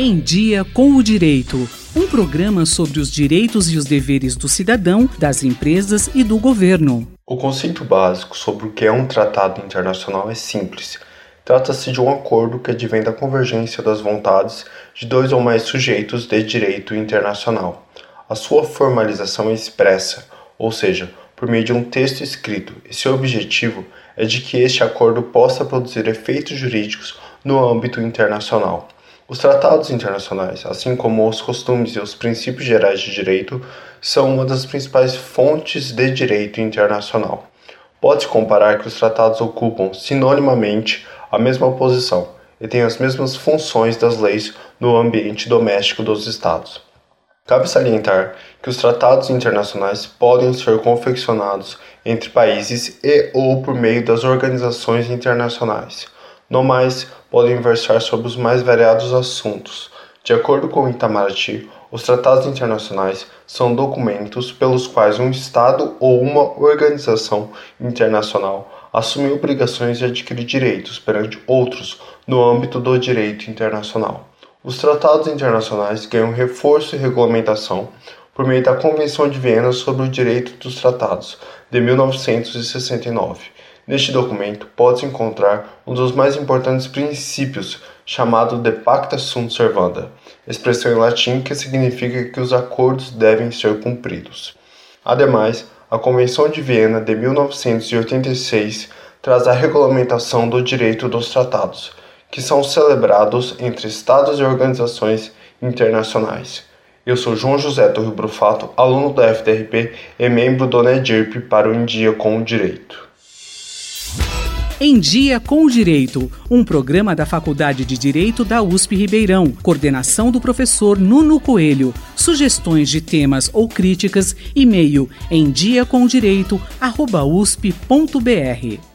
Em Dia com o Direito. Um programa sobre os direitos e os deveres do cidadão, das empresas e do governo. O conceito básico sobre o que é um tratado internacional é simples. Trata-se de um acordo que advém da convergência das vontades de dois ou mais sujeitos de direito internacional. A sua formalização é expressa, ou seja, por meio de um texto escrito, e seu objetivo é de que este acordo possa produzir efeitos jurídicos no âmbito internacional. Os tratados internacionais, assim como os costumes e os princípios gerais de direito, são uma das principais fontes de direito internacional. Pode-se comparar que os tratados ocupam sinonimamente a mesma posição e têm as mesmas funções das leis no ambiente doméstico dos Estados. Cabe salientar que os tratados internacionais podem ser confeccionados entre países e ou por meio das organizações internacionais. No mais, podem versar sobre os mais variados assuntos. De acordo com Itamaraty, os tratados internacionais são documentos pelos quais um Estado ou uma organização internacional assume obrigações e adquire direitos perante outros no âmbito do direito internacional. Os tratados internacionais ganham reforço e regulamentação por meio da Convenção de Viena sobre o Direito dos Tratados, de 1969 Neste documento pode-se encontrar um dos mais importantes princípios, chamado de Pacta sunt servanda, expressão em latim que significa que os acordos devem ser cumpridos. Ademais, a Convenção de Viena de 1986 traz a regulamentação do direito dos tratados, que são celebrados entre estados e organizações internacionais. Eu sou João José Torre Brufato, aluno da FDRP e membro do NEDIRP para o Em Dia com o Direito. Em Dia com o Direito, um programa da Faculdade de Direito da USP Ribeirão, coordenação do professor Nuno Coelho. Sugestões de temas ou críticas, e-mail em diacomdireito@usp.br.